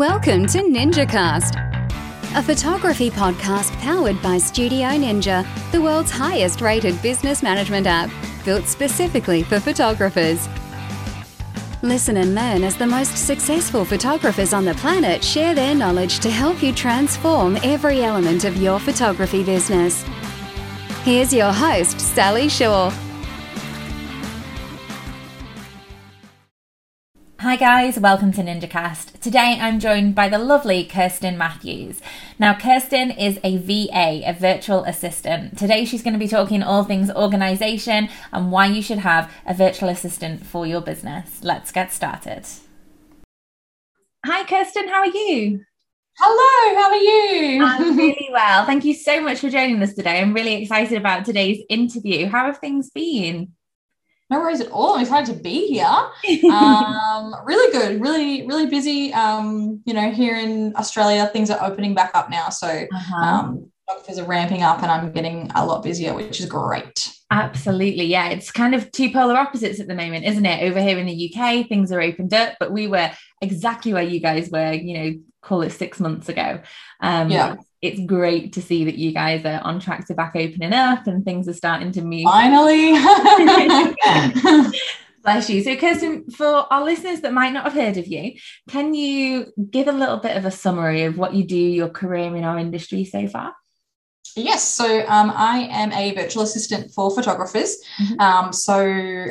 Welcome to NinjaCast, a photography podcast powered by Studio Ninja, the world's highest rated business management app, built specifically for photographers. Listen and learn as the most successful photographers on the planet share their knowledge to help you transform every element of your photography business. Here's your host, Sally Shaw. Hi guys, welcome to NinjaCast. Today I'm joined by the lovely Kirsten Matthews. Now, Kirsten is a VA, a virtual assistant. Today she's going to be talking all things organization and why you should have a virtual assistant for your business. Let's get started. Hi Kirsten, how are you? Hello, how are you? I'm really well. Thank you so much for joining us today. I'm really excited about today's interview. How have things been? No worries at all. I'm excited to be here. Um, really good, really, really busy. Um, you know, here in Australia, things are opening back up now. So uh-huh. um, photographers are ramping up and I'm getting a lot busier, which is great. Absolutely. Yeah. It's kind of two polar opposites at the moment, isn't it? Over here in the UK, things are opened up, but we were exactly where you guys were, you know, call it six months ago. Um, yeah it's great to see that you guys are on track to back opening up and things are starting to move. Finally. Bless you. So, Kirsten, for our listeners that might not have heard of you, can you give a little bit of a summary of what you do, your career in our industry so far? Yes, so um, I am a virtual assistant for photographers. Mm-hmm. Um, so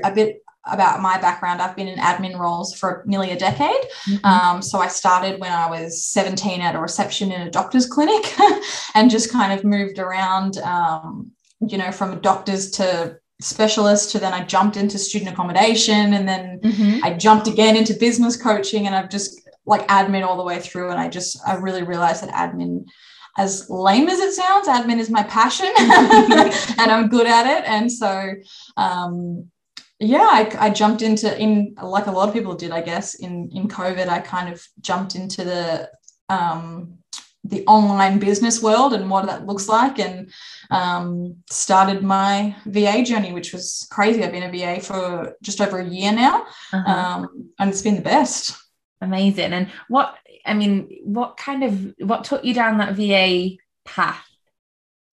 a bit about my background, I've been in admin roles for nearly a decade. Mm-hmm. Um, so I started when I was 17 at a reception in a doctor's clinic and just kind of moved around, um, you know, from doctors to specialist to then I jumped into student accommodation and then mm-hmm. I jumped again into business coaching and I've just like admin all the way through. And I just, I really realized that admin as lame as it sounds, admin is my passion and I'm good at it. And so, um, yeah, I, I, jumped into in like a lot of people did, I guess, in in COVID. I kind of jumped into the um, the online business world and what that looks like, and um, started my VA journey, which was crazy. I've been a VA for just over a year now, uh-huh. um, and it's been the best. Amazing. And what I mean, what kind of what took you down that VA path?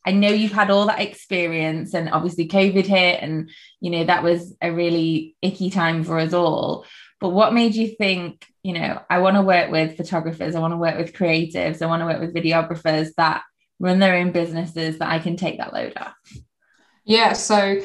I know you've had all that experience and obviously COVID hit and you know that was a really icky time for us all. But what made you think, you know, I want to work with photographers, I want to work with creatives, I want to work with videographers that run their own businesses that I can take that load off? Yeah, so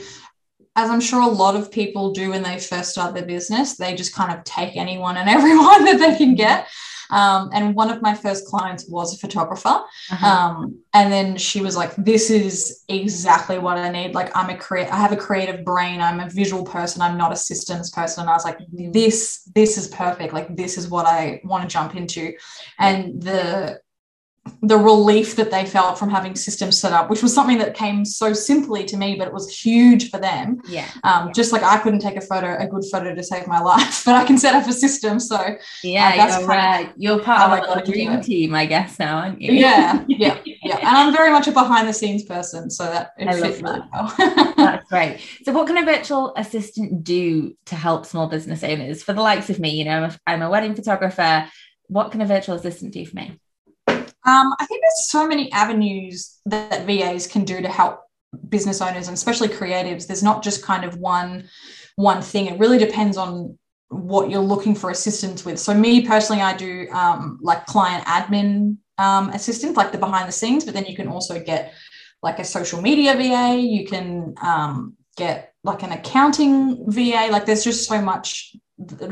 as I'm sure a lot of people do when they first start their business, they just kind of take anyone and everyone that they can get. Um, and one of my first clients was a photographer. Uh-huh. Um, and then she was like, This is exactly what I need. Like, I'm a create, I have a creative brain. I'm a visual person. I'm not a systems person. And I was like, This, this is perfect. Like, this is what I want to jump into. And the the relief that they felt from having systems set up, which was something that came so simply to me, but it was huge for them. Yeah. Um, yeah. Just like I couldn't take a photo, a good photo to save my life, but I can set up a system. So yeah, uh, you're, uh, you're part of the dream team, I guess now, aren't you? Yeah, yeah, yeah. And I'm very much a behind the scenes person, so that it I really well. That's great. So, what can a virtual assistant do to help small business owners? For the likes of me, you know, I'm a wedding photographer. What can a virtual assistant do for me? Um, I think there's so many avenues that VAs can do to help business owners and especially creatives. There's not just kind of one one thing. It really depends on what you're looking for assistance with. So me personally, I do um, like client admin um, assistance, like the behind the scenes, but then you can also get like a social media VA. You can um, get like an accounting VA. Like there's just so much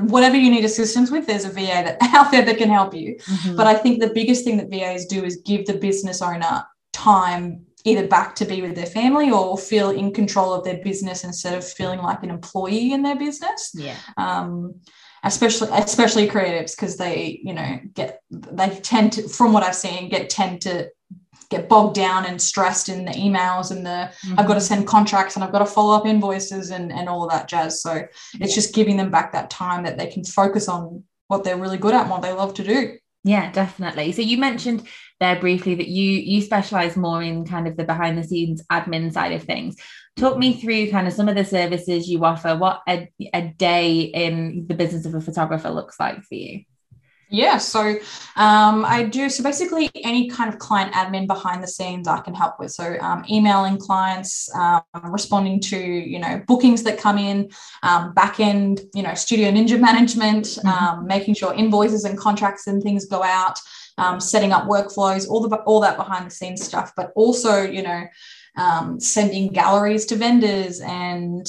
whatever you need assistance with, there's a VA that out there that can help you. Mm-hmm. But I think the biggest thing that VAs do is give the business owner time either back to be with their family or feel in control of their business instead of feeling like an employee in their business. Yeah. Um, especially especially creatives because they you know get they tend to from what i've seen get tend to get bogged down and stressed in the emails and the mm-hmm. I've got to send contracts and I've got to follow up invoices and, and all of that jazz. So it's just giving them back that time that they can focus on what they're really good at and what they love to do. Yeah, definitely. So you mentioned there briefly that you you specialize more in kind of the behind the scenes admin side of things. Talk me through kind of some of the services you offer, what a, a day in the business of a photographer looks like for you. Yeah, so um, I do so basically any kind of client admin behind the scenes I can help with. So um, emailing clients, um, responding to you know bookings that come in, um, back end you know Studio Ninja management, mm-hmm. Um, making sure invoices and contracts and things go out, um, setting up workflows, all the all that behind the scenes stuff. But also you know sending galleries to vendors and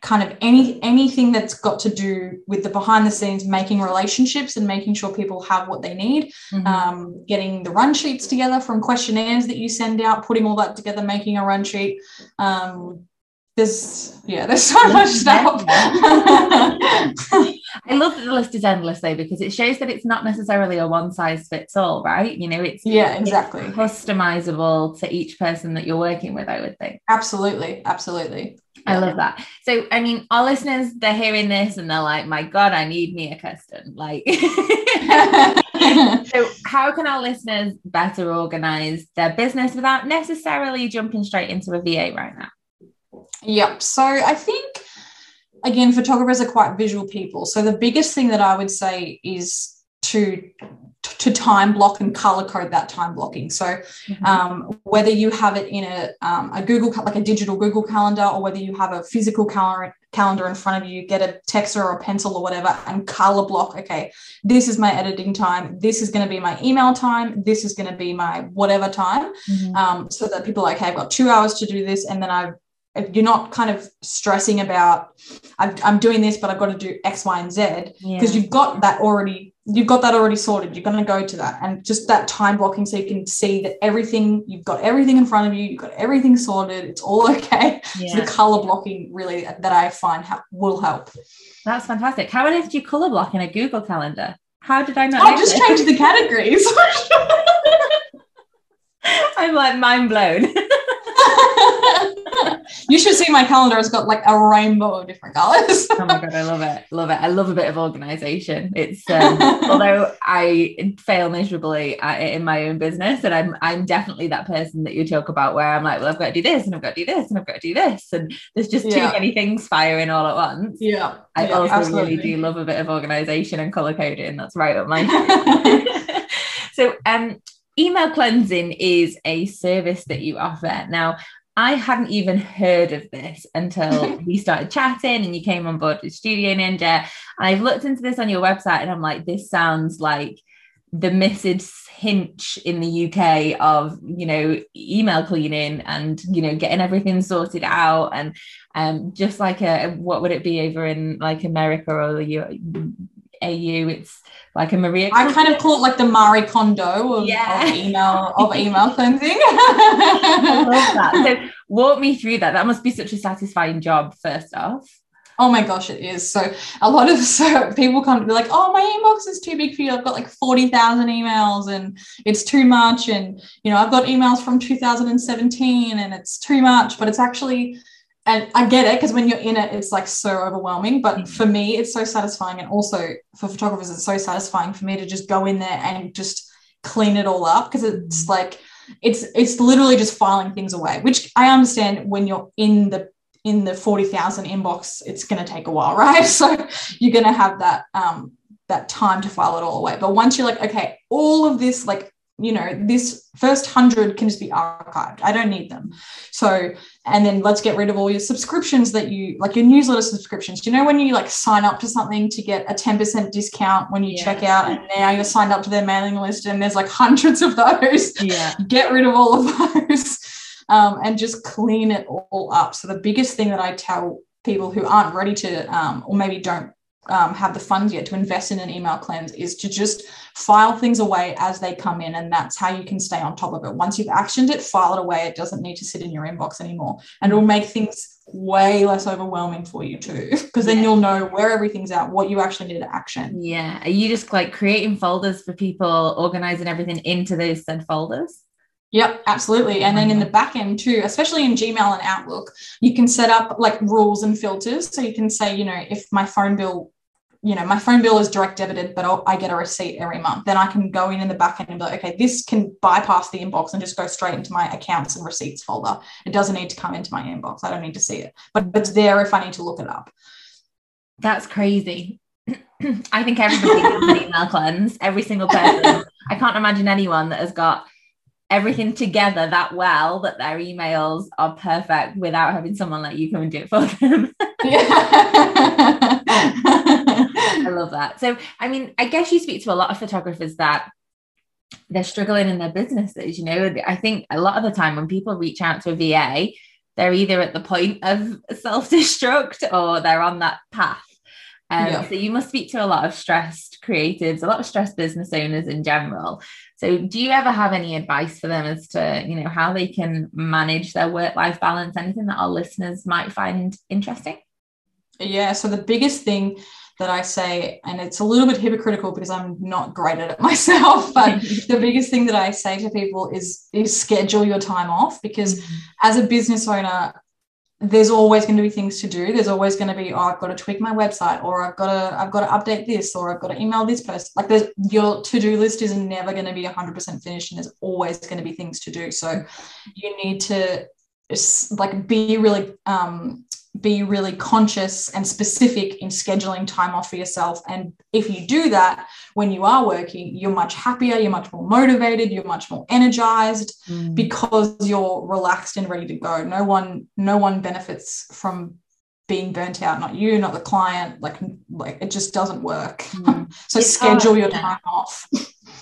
kind of any anything that's got to do with the behind the scenes making relationships and making sure people have what they need mm-hmm. um, getting the run sheets together from questionnaires that you send out putting all that together making a run sheet um, there's yeah there's so much stuff I love that the list is endless though because it shows that it's not necessarily a one size fits all, right? You know, it's yeah, exactly it's customizable to each person that you're working with. I would think. Absolutely, absolutely. I love that. So, I mean, our listeners, they're hearing this and they're like, my God, I need me a custom. Like, so how can our listeners better organize their business without necessarily jumping straight into a VA right now? Yep. So, I think, again, photographers are quite visual people. So, the biggest thing that I would say is to to time block and color code that time blocking. So mm-hmm. um, whether you have it in a, um, a Google, like a digital Google calendar, or whether you have a physical calendar, calendar in front of you, get a texter or a pencil or whatever and color block, okay, this is my editing time. This is going to be my email time. This is going to be my whatever time. Mm-hmm. Um, so that people are like, okay, I've got two hours to do this. And then I've you're not kind of stressing about i am doing this but i've got to do x y and z because yeah. you've got that already you've got that already sorted. You're going to go to that and just that time blocking so you can see that everything, you've got everything in front of you, you've got everything sorted, it's all okay. Yeah. So the color blocking really that I find ha- will help. That's fantastic. How on earth do you color block in a Google calendar? How did I not? Oh, I just changed the categories. I'm like mind blown. You should see my calendar. It's got like a rainbow of different colors. oh my god, I love it. Love it. I love a bit of organization. It's um, although I fail miserably at it in my own business, and I'm I'm definitely that person that you talk about where I'm like, well, I've got to do this and I've got to do this and I've got to do this, and there's just too many things firing all at once. Yeah. I yeah, also absolutely. really do love a bit of organization and color coding. That's right up my so um email cleansing is a service that you offer. Now, I hadn't even heard of this until we started chatting and you came on board with Studio Ninja. I've looked into this on your website and I'm like, this sounds like the Mrs Hinch in the UK of, you know, email cleaning and, you know, getting everything sorted out. And um, just like a, what would it be over in like America or the AU? It's like a Maria. I kind of call it like the Marie Kondo of, yeah. of email of email cleansing. I love that. So walk me through that. That must be such a satisfying job. First off. Oh my gosh, it is. So a lot of so people come to be like, oh, my inbox is too big for you. I've got like 40,000 emails and it's too much. And, you know, I've got emails from 2017 and it's too much, but it's actually and I get it because when you're in it, it's like so overwhelming. But mm-hmm. for me, it's so satisfying. And also for photographers, it's so satisfying for me to just go in there and just clean it all up because it's mm-hmm. like it's it's literally just filing things away, which I understand when you're in the in the 40,000 inbox, it's going to take a while, right? So you're going to have that um that time to file it all away. But once you're like, okay, all of this like you know, this first hundred can just be archived. I don't need them. So, and then let's get rid of all your subscriptions that you like your newsletter subscriptions. Do you know when you like sign up to something to get a 10% discount when you yeah. check out and now you're signed up to their mailing list and there's like hundreds of those? Yeah. Get rid of all of those um, and just clean it all up. So, the biggest thing that I tell people who aren't ready to um, or maybe don't um, have the funds yet to invest in an email cleanse is to just file things away as they come in. And that's how you can stay on top of it. Once you've actioned it, file it away. It doesn't need to sit in your inbox anymore. And it'll make things way less overwhelming for you too. Because then yeah. you'll know where everything's at, what you actually need to action. Yeah. Are you just like creating folders for people, organizing everything into those said folders? Yep, absolutely. And then in the back end too, especially in Gmail and Outlook, you can set up like rules and filters. So you can say, you know, if my phone bill you know, my phone bill is direct debited, but I'll, i get a receipt every month. Then I can go in in the back end and be like, okay, this can bypass the inbox and just go straight into my accounts and receipts folder. It doesn't need to come into my inbox. I don't need to see it, but it's there if I need to look it up. That's crazy. I think everybody needs an email cleanse. Every single person. I can't imagine anyone that has got everything together that well that their emails are perfect without having someone like you come and do it for them. I love that. So, I mean, I guess you speak to a lot of photographers that they're struggling in their businesses. You know, I think a lot of the time when people reach out to a VA, they're either at the point of self destruct or they're on that path. Um, yeah. So you must speak to a lot of stressed creatives, a lot of stressed business owners in general. So do you ever have any advice for them as to you know how they can manage their work life balance? Anything that our listeners might find interesting? Yeah. So the biggest thing that I say, and it's a little bit hypocritical because I'm not great at it myself, but the biggest thing that I say to people is is schedule your time off because mm-hmm. as a business owner, there's always going to be things to do. There's always going to be, oh, I've got to tweak my website, or I've got to, I've got to update this, or I've got to email this person. Like there's your to-do list is never going to be 100% finished, and there's always going to be things to do. So you need to like be really um, be really conscious and specific in scheduling time off for yourself. And if you do that when you are working, you're much happier, you're much more motivated, you're much more energized mm. because you're relaxed and ready to go. No one, no one benefits from being burnt out, not you, not the client. Like, like it just doesn't work. Mm. so it's schedule hard, your time yeah. off.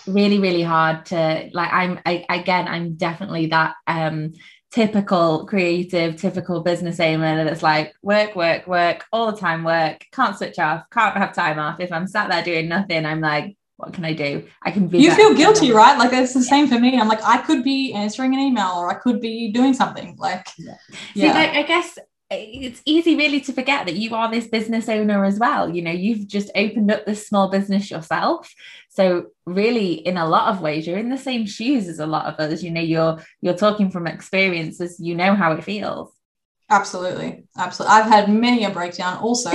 really, really hard to like I'm I, again, I'm definitely that um typical creative, typical business owner that's like work, work, work, all the time work, can't switch off, can't have time off. If I'm sat there doing nothing, I'm like, what can I do? I can be. You feel guilty, right? Like it's the same for me. I'm like, I could be answering an email or I could be doing something. Like, yeah. yeah. See, like, I guess it's easy really to forget that you are this business owner as well. You know you've just opened up this small business yourself. So really in a lot of ways you're in the same shoes as a lot of us you know you're you're talking from experiences. You know how it feels. Absolutely. Absolutely i've had many a breakdown also.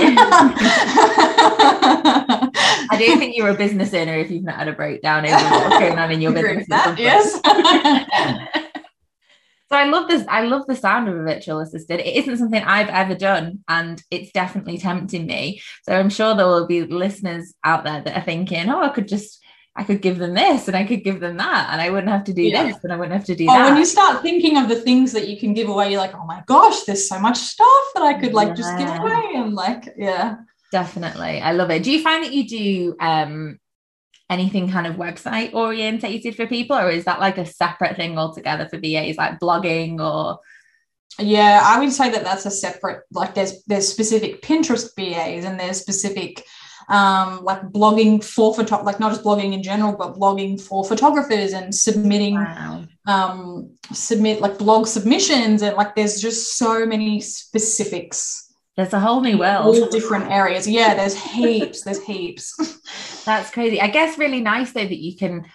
I don't think you're a business owner if you've not had a breakdown over what's going on in your business yes so I love this. I love the sound of a virtual assistant. It isn't something I've ever done, and it's definitely tempting me. So I'm sure there will be listeners out there that are thinking, "Oh, I could just, I could give them this, and I could give them that, and I wouldn't have to do yeah. this, and I wouldn't have to do oh, that." When you start thinking of the things that you can give away, you're like, "Oh my gosh, there's so much stuff that I could like yeah. just give away," and like, yeah, definitely, I love it. Do you find that you do? um anything kind of website orientated for people or is that like a separate thing altogether for VAs like blogging or yeah I would say that that's a separate like there's there's specific Pinterest VAs and there's specific um, like blogging for photo like not just blogging in general but blogging for photographers and submitting wow. um, submit like blog submissions and like there's just so many specifics there's a whole new world. All different areas. Yeah, there's heaps. There's heaps. That's crazy. I guess really nice though that you can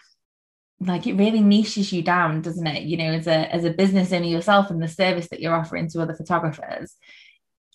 like it really niches you down, doesn't it? You know, as a as a business owner yourself and the service that you're offering to other photographers.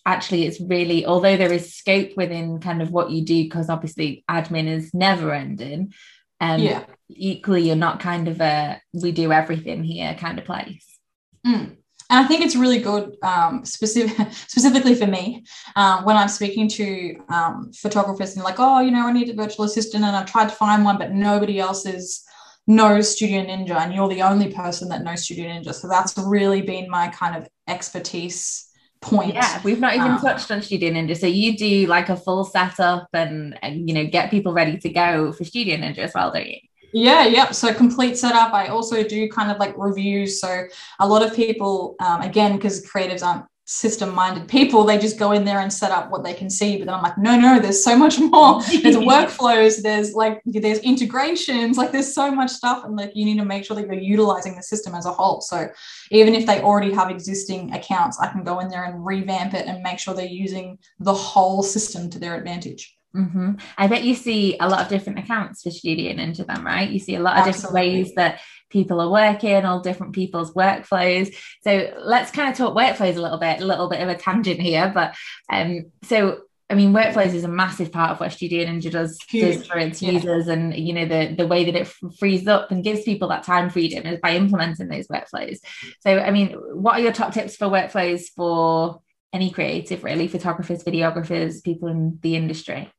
Actually, it's really although there is scope within kind of what you do, because obviously admin is never ending. Um yeah. equally you're not kind of a we do everything here kind of place. Mm. And I think it's really good, um, specific, specifically for me, um, when I'm speaking to um, photographers and like, oh, you know, I need a virtual assistant, and I've tried to find one, but nobody else is knows Studio Ninja, and you're the only person that knows Studio Ninja. So that's really been my kind of expertise point. Yeah, we've not even um, touched on Studio Ninja. So you do like a full setup and, and you know get people ready to go for Studio Ninja as well, don't you? Yeah, yep. So complete setup. I also do kind of like reviews. So a lot of people, um, again, because creatives aren't system-minded people, they just go in there and set up what they can see. But then I'm like, no, no, there's so much more. There's workflows. There's like there's integrations. Like there's so much stuff, and like you need to make sure that you're utilizing the system as a whole. So even if they already have existing accounts, I can go in there and revamp it and make sure they're using the whole system to their advantage. Mm-hmm. I bet you see a lot of different accounts for Studio Ninja them, right? You see a lot of Absolutely. different ways that people are working, all different people's workflows. So let's kind of talk workflows a little bit, a little bit of a tangent here. But um, so I mean, workflows is a massive part of what Studio Ninja does, does for its yeah. users, and you know the the way that it frees up and gives people that time freedom is by implementing those workflows. So, I mean, what are your top tips for workflows for any creative, really, photographers, videographers, people in the industry?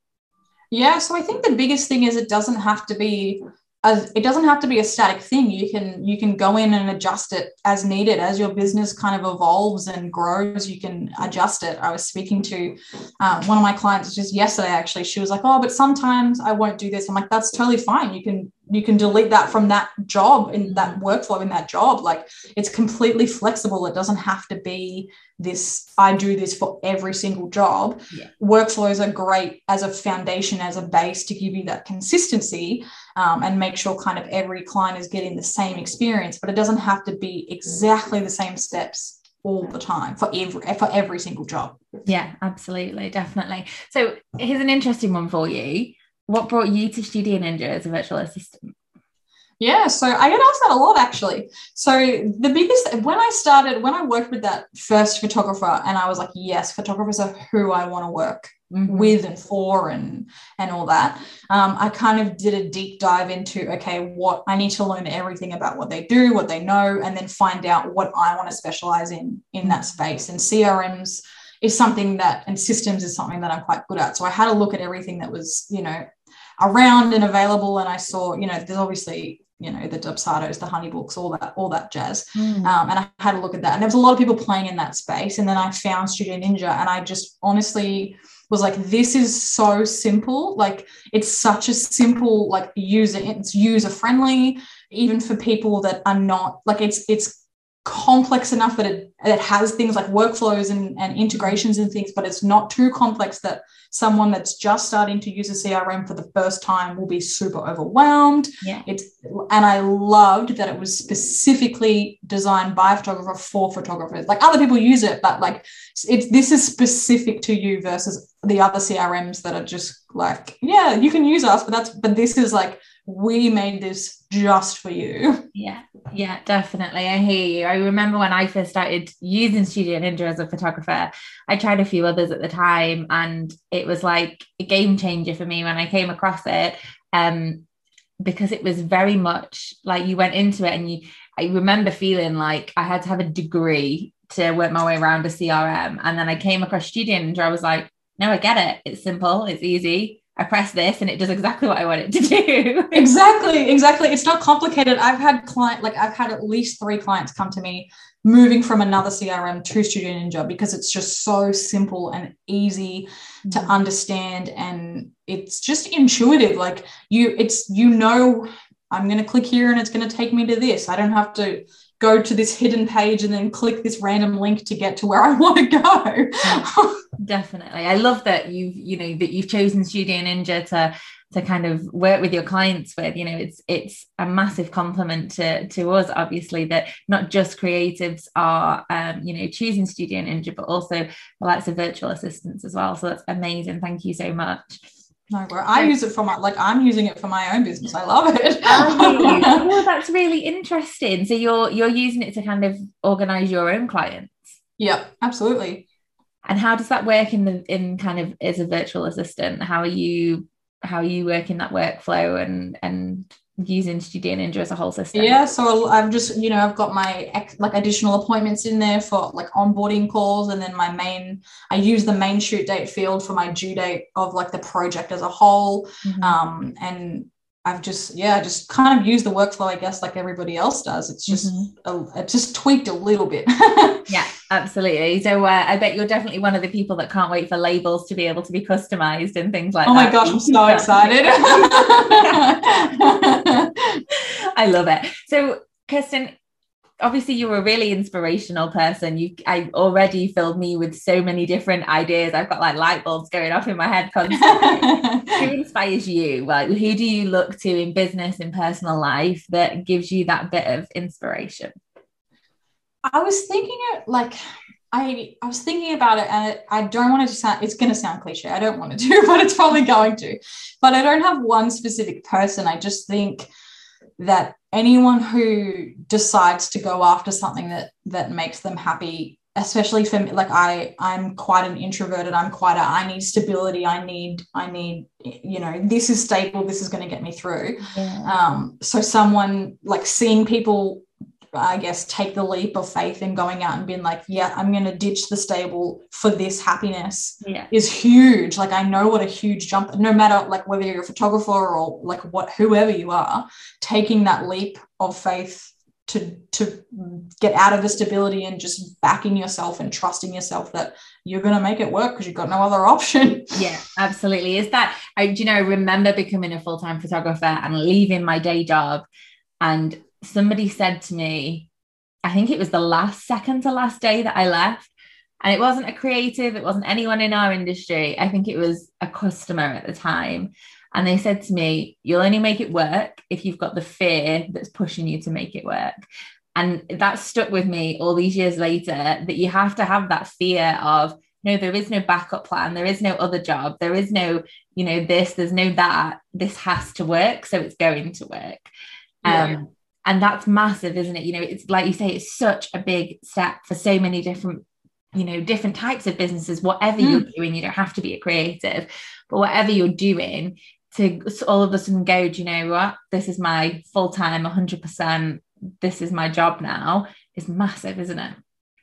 Yeah, so I think the biggest thing is it doesn't have to be it doesn't have to be a static thing. You can you can go in and adjust it as needed. As your business kind of evolves and grows you can adjust it. I was speaking to um, one of my clients just yesterday actually. She was like oh but sometimes i won't do this. I'm like that's totally fine. You can you can delete that from that job in that workflow in that job. Like it's completely flexible. It doesn't have to be this i do this for every single job. Yeah. workflows are great as a foundation as a base to give you that consistency um, and make sure kind of every client is getting the same experience but it doesn't have to be exactly the same steps all the time for every for every single job. Yeah absolutely definitely. So here's an interesting one for you what brought you to Studio Ninja as a virtual assistant? Yeah, so I get asked that a lot actually. So the biggest when I started, when I worked with that first photographer, and I was like, yes, photographers are who I want to work mm-hmm. with and for and and all that. Um, I kind of did a deep dive into okay, what I need to learn everything about what they do, what they know, and then find out what I want to specialize in in that space. And CRMs is something that and systems is something that I'm quite good at. So I had a look at everything that was, you know, around and available. And I saw, you know, there's obviously, you know, the Dubsados, the Honeybooks, all that, all that jazz. Mm. Um, and I had a look at that. And there was a lot of people playing in that space. And then I found Studio Ninja and I just honestly was like, this is so simple. Like it's such a simple, like user, it's user friendly, even for people that are not like it's it's complex enough that it, it has things like workflows and, and integrations and things, but it's not too complex that someone that's just starting to use a CRM for the first time will be super overwhelmed. Yeah. It's and I loved that it was specifically designed by a photographer for photographers. Like other people use it, but like it's this is specific to you versus the other CRMs that are just like, yeah, you can use us, but that's but this is like we made this just for you. Yeah, yeah, definitely. I hear you. I remember when I first started using Studio Ninja as a photographer, I tried a few others at the time, and it was like a game changer for me when I came across it. Um, because it was very much like you went into it and you I remember feeling like I had to have a degree to work my way around a CRM. And then I came across Studio Ninja. I was like, no, I get it. It's simple, it's easy I press this and it does exactly what I want it to do. exactly, exactly. It's not complicated. I've had client like I've had at least three clients come to me moving from another CRM to Studio Ninja because it's just so simple and easy to mm. understand and it's just intuitive. Like you it's you know I'm going to click here and it's going to take me to this. I don't have to go to this hidden page and then click this random link to get to where I want to go. Definitely. I love that you've, you know, that you've chosen Studio Ninja to to kind of work with your clients with you know it's it's a massive compliment to to us obviously that not just creatives are um, you know choosing studio ninja but also the likes of virtual assistants as well so that's amazing thank you so much no, I use it for my like I'm using it for my own business. I love it. Oh, oh, that's really interesting. So you're you're using it to kind of organize your own clients. Yeah, absolutely. And how does that work in the in kind of as a virtual assistant? How are you how are you working that workflow and and using Studio Ninja as a whole system? Yeah, so I've just you know I've got my like additional appointments in there for like onboarding calls, and then my main I use the main shoot date field for my due date of like the project as a whole, mm-hmm. um, and I've just yeah just kind of use the workflow I guess like everybody else does. It's just mm-hmm. a, just tweaked a little bit. yeah, absolutely. So uh, I bet you're definitely one of the people that can't wait for labels to be able to be customized and things like oh that. Oh my gosh, I'm so excited. I love it. So Kirsten, obviously you're a really inspirational person you i already filled me with so many different ideas i've got like light bulbs going off in my head constantly who inspires you like who do you look to in business and personal life that gives you that bit of inspiration i was thinking it like I, I was thinking about it and I don't want it to sound, it's going to sound cliche. I don't want to do, but it's probably going to. But I don't have one specific person. I just think that anyone who decides to go after something that that makes them happy especially for me like i i'm quite an introverted i'm quite a i need stability i need i need you know this is stable this is going to get me through yeah. um so someone like seeing people I guess, take the leap of faith in going out and being like, yeah, I'm going to ditch the stable for this happiness yeah. is huge. Like, I know what a huge jump, no matter like whether you're a photographer or like what, whoever you are, taking that leap of faith to, to get out of the stability and just backing yourself and trusting yourself that you're going to make it work because you've got no other option. Yeah, absolutely. Is that, I, you know, I remember becoming a full time photographer and leaving my day job and somebody said to me, I think it was the last second to last day that I left. And it wasn't a creative, it wasn't anyone in our industry. I think it was a customer at the time. And they said to me, You'll only make it work if you've got the fear that's pushing you to make it work. And that stuck with me all these years later that you have to have that fear of, no, there is no backup plan. There is no other job. There is no, you know, this, there's no that. This has to work. So it's going to work. Yeah. Um, and that's massive isn't it? You know it's like you say it's such a big step for so many different you know different types of businesses whatever mm. you're doing you don't have to be a creative but whatever you're doing to all of a sudden go do you know what? This is my full-time 100% this is my job now is massive isn't it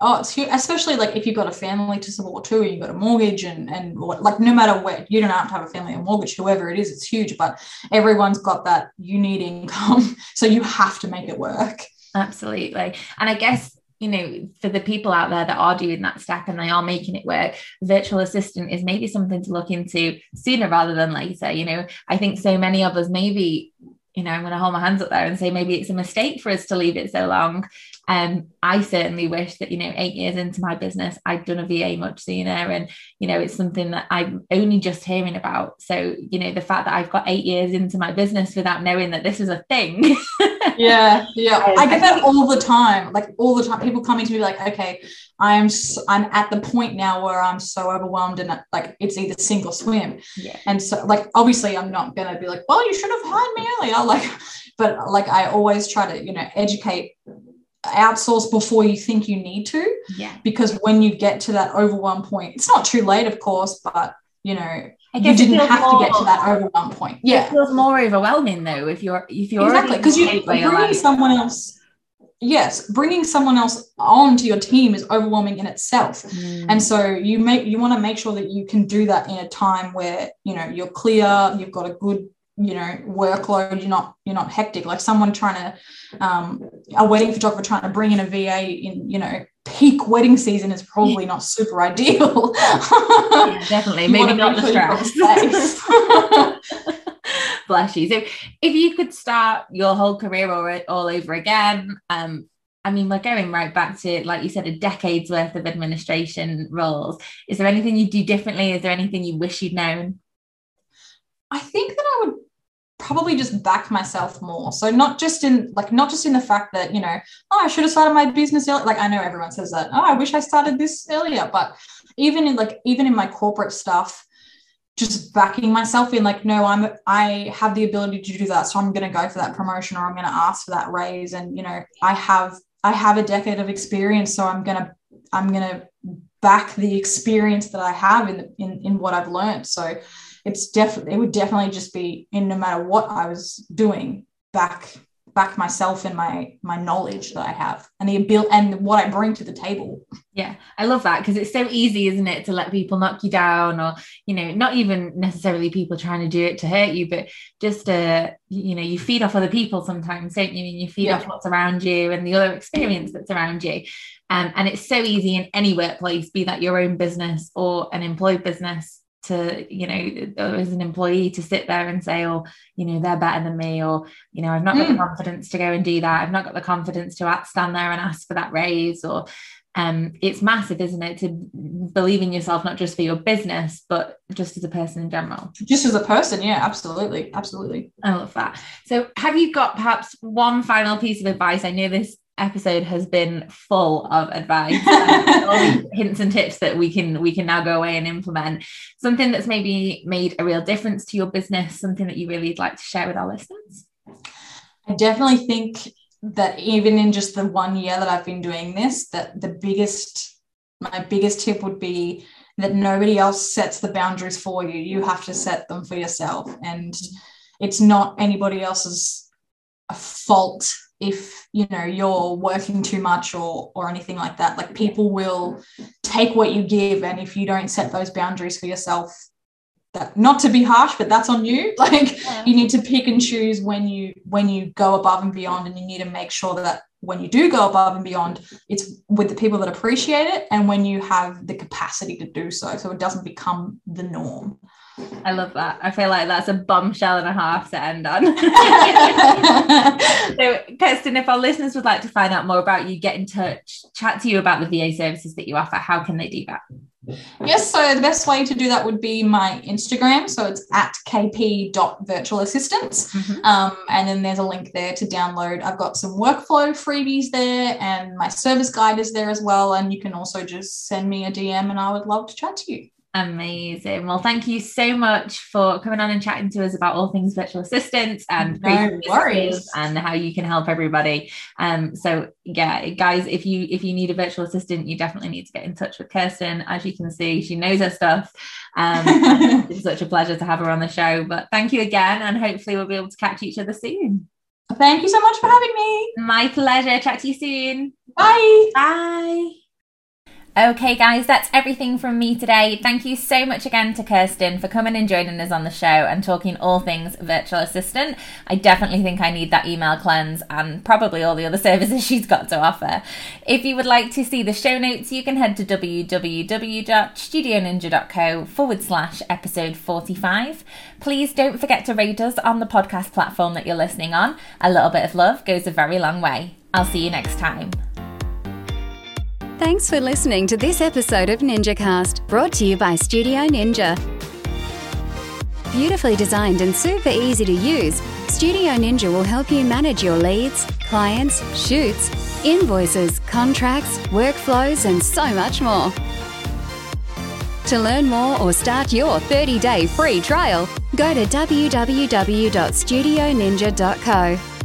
Oh, it's huge, especially like if you've got a family to support too, you've got a mortgage and and like no matter where you don't have to have a family or mortgage, whoever it is, it's huge. But everyone's got that you need income, so you have to make it work. Absolutely, and I guess you know for the people out there that are doing that step and they are making it work, virtual assistant is maybe something to look into sooner rather than later. You know, I think so many of us maybe you know, I'm going to hold my hands up there and say maybe it's a mistake for us to leave it so long. Um, I certainly wish that, you know, eight years into my business, I'd done a VA much sooner. And, you know, it's something that I'm only just hearing about. So, you know, the fact that I've got eight years into my business without knowing that this is a thing. yeah. Yeah. I get that all the time. Like all the time, people coming to me like, okay, I'm I'm at the point now where I'm so overwhelmed and like it's either sink or swim. Yeah. And so like obviously I'm not gonna be like, well, you should have hired me earlier. Like, but like I always try to, you know, educate outsource before you think you need to. Yeah. Because when you get to that overwhelm point, it's not too late, of course, but you know, you didn't have more, to get to that overwhelm point. Yeah. It feels more overwhelming though if you're if you're exactly because you're bringing someone else yes bringing someone else onto your team is overwhelming in itself mm. and so you make you want to make sure that you can do that in a time where you know you're clear you've got a good you know workload you're not you're not hectic like someone trying to um, a wedding photographer trying to bring in a va in you know peak wedding season is probably not super ideal yeah, definitely maybe not the stress bless you. So if you could start your whole career all, all over again, um, I mean, we're going right back to, like you said, a decade's worth of administration roles. Is there anything you'd do differently? Is there anything you wish you'd known? I think that I would probably just back myself more. So not just in like not just in the fact that you know oh I should have started my business earlier. Like I know everyone says that oh I wish I started this earlier, but even in like even in my corporate stuff, just backing myself in like no i'm i have the ability to do that so i'm going to go for that promotion or i'm going to ask for that raise and you know i have i have a decade of experience so i'm going to i'm to back the experience that i have in, in in what i've learned so it's definitely it would definitely just be in no matter what i was doing back back myself and my my knowledge that I have and the ability and what I bring to the table. Yeah, I love that because it's so easy, isn't it, to let people knock you down or you know, not even necessarily people trying to do it to hurt you, but just uh, you know, you feed off other people sometimes, don't you? And you feed yeah. off what's around you and the other experience that's around you. Um, and it's so easy in any workplace, be that your own business or an employed business, to you know as an employee to sit there and say oh you know they're better than me or you know i've not got mm. the confidence to go and do that. I've not got the confidence to stand there and ask for that raise or um it's massive isn't it to believe in yourself not just for your business but just as a person in general. Just as a person yeah absolutely absolutely. I love that. So have you got perhaps one final piece of advice? I know this episode has been full of advice um, hints and tips that we can we can now go away and implement. Something that's maybe made a real difference to your business something that you really would like to share with our listeners? I definitely think that even in just the one year that i've been doing this that the biggest my biggest tip would be that nobody else sets the boundaries for you. You have to set them for yourself. And it's not anybody else's a fault if you know you're working too much or or anything like that. Like people will take what you give and if you don't set those boundaries for yourself that not to be harsh but that's on you. Like yeah. you need to pick and choose when you when you go above and beyond and you need to make sure that when you do go above and beyond it's with the people that appreciate it and when you have the capacity to do so so it doesn't become the norm I love that. I feel like that's a bombshell and a half to end on. so, Kirsten, if our listeners would like to find out more about you, get in touch, chat to you about the VA services that you offer, how can they do that? Yes, so the best way to do that would be my Instagram. So it's at kp.virtualassistants. Mm-hmm. Um, and then there's a link there to download. I've got some workflow freebies there, and my service guide is there as well. And you can also just send me a DM, and I would love to chat to you. Amazing. Well, thank you so much for coming on and chatting to us about all things virtual assistants and no worries. and how you can help everybody. Um, so yeah, guys, if you if you need a virtual assistant, you definitely need to get in touch with Kirsten. As you can see, she knows her stuff. Um, it's such a pleasure to have her on the show. But thank you again, and hopefully we'll be able to catch each other soon. Thank you so much for having me. My pleasure. Chat to you soon. Bye. Bye. Okay, guys, that's everything from me today. Thank you so much again to Kirsten for coming and joining us on the show and talking all things virtual assistant. I definitely think I need that email cleanse and probably all the other services she's got to offer. If you would like to see the show notes, you can head to www.studioninja.co forward slash episode 45. Please don't forget to rate us on the podcast platform that you're listening on. A little bit of love goes a very long way. I'll see you next time. Thanks for listening to this episode of NinjaCast, brought to you by Studio Ninja. Beautifully designed and super easy to use, Studio Ninja will help you manage your leads, clients, shoots, invoices, contracts, workflows, and so much more. To learn more or start your 30 day free trial, go to www.studioninja.co.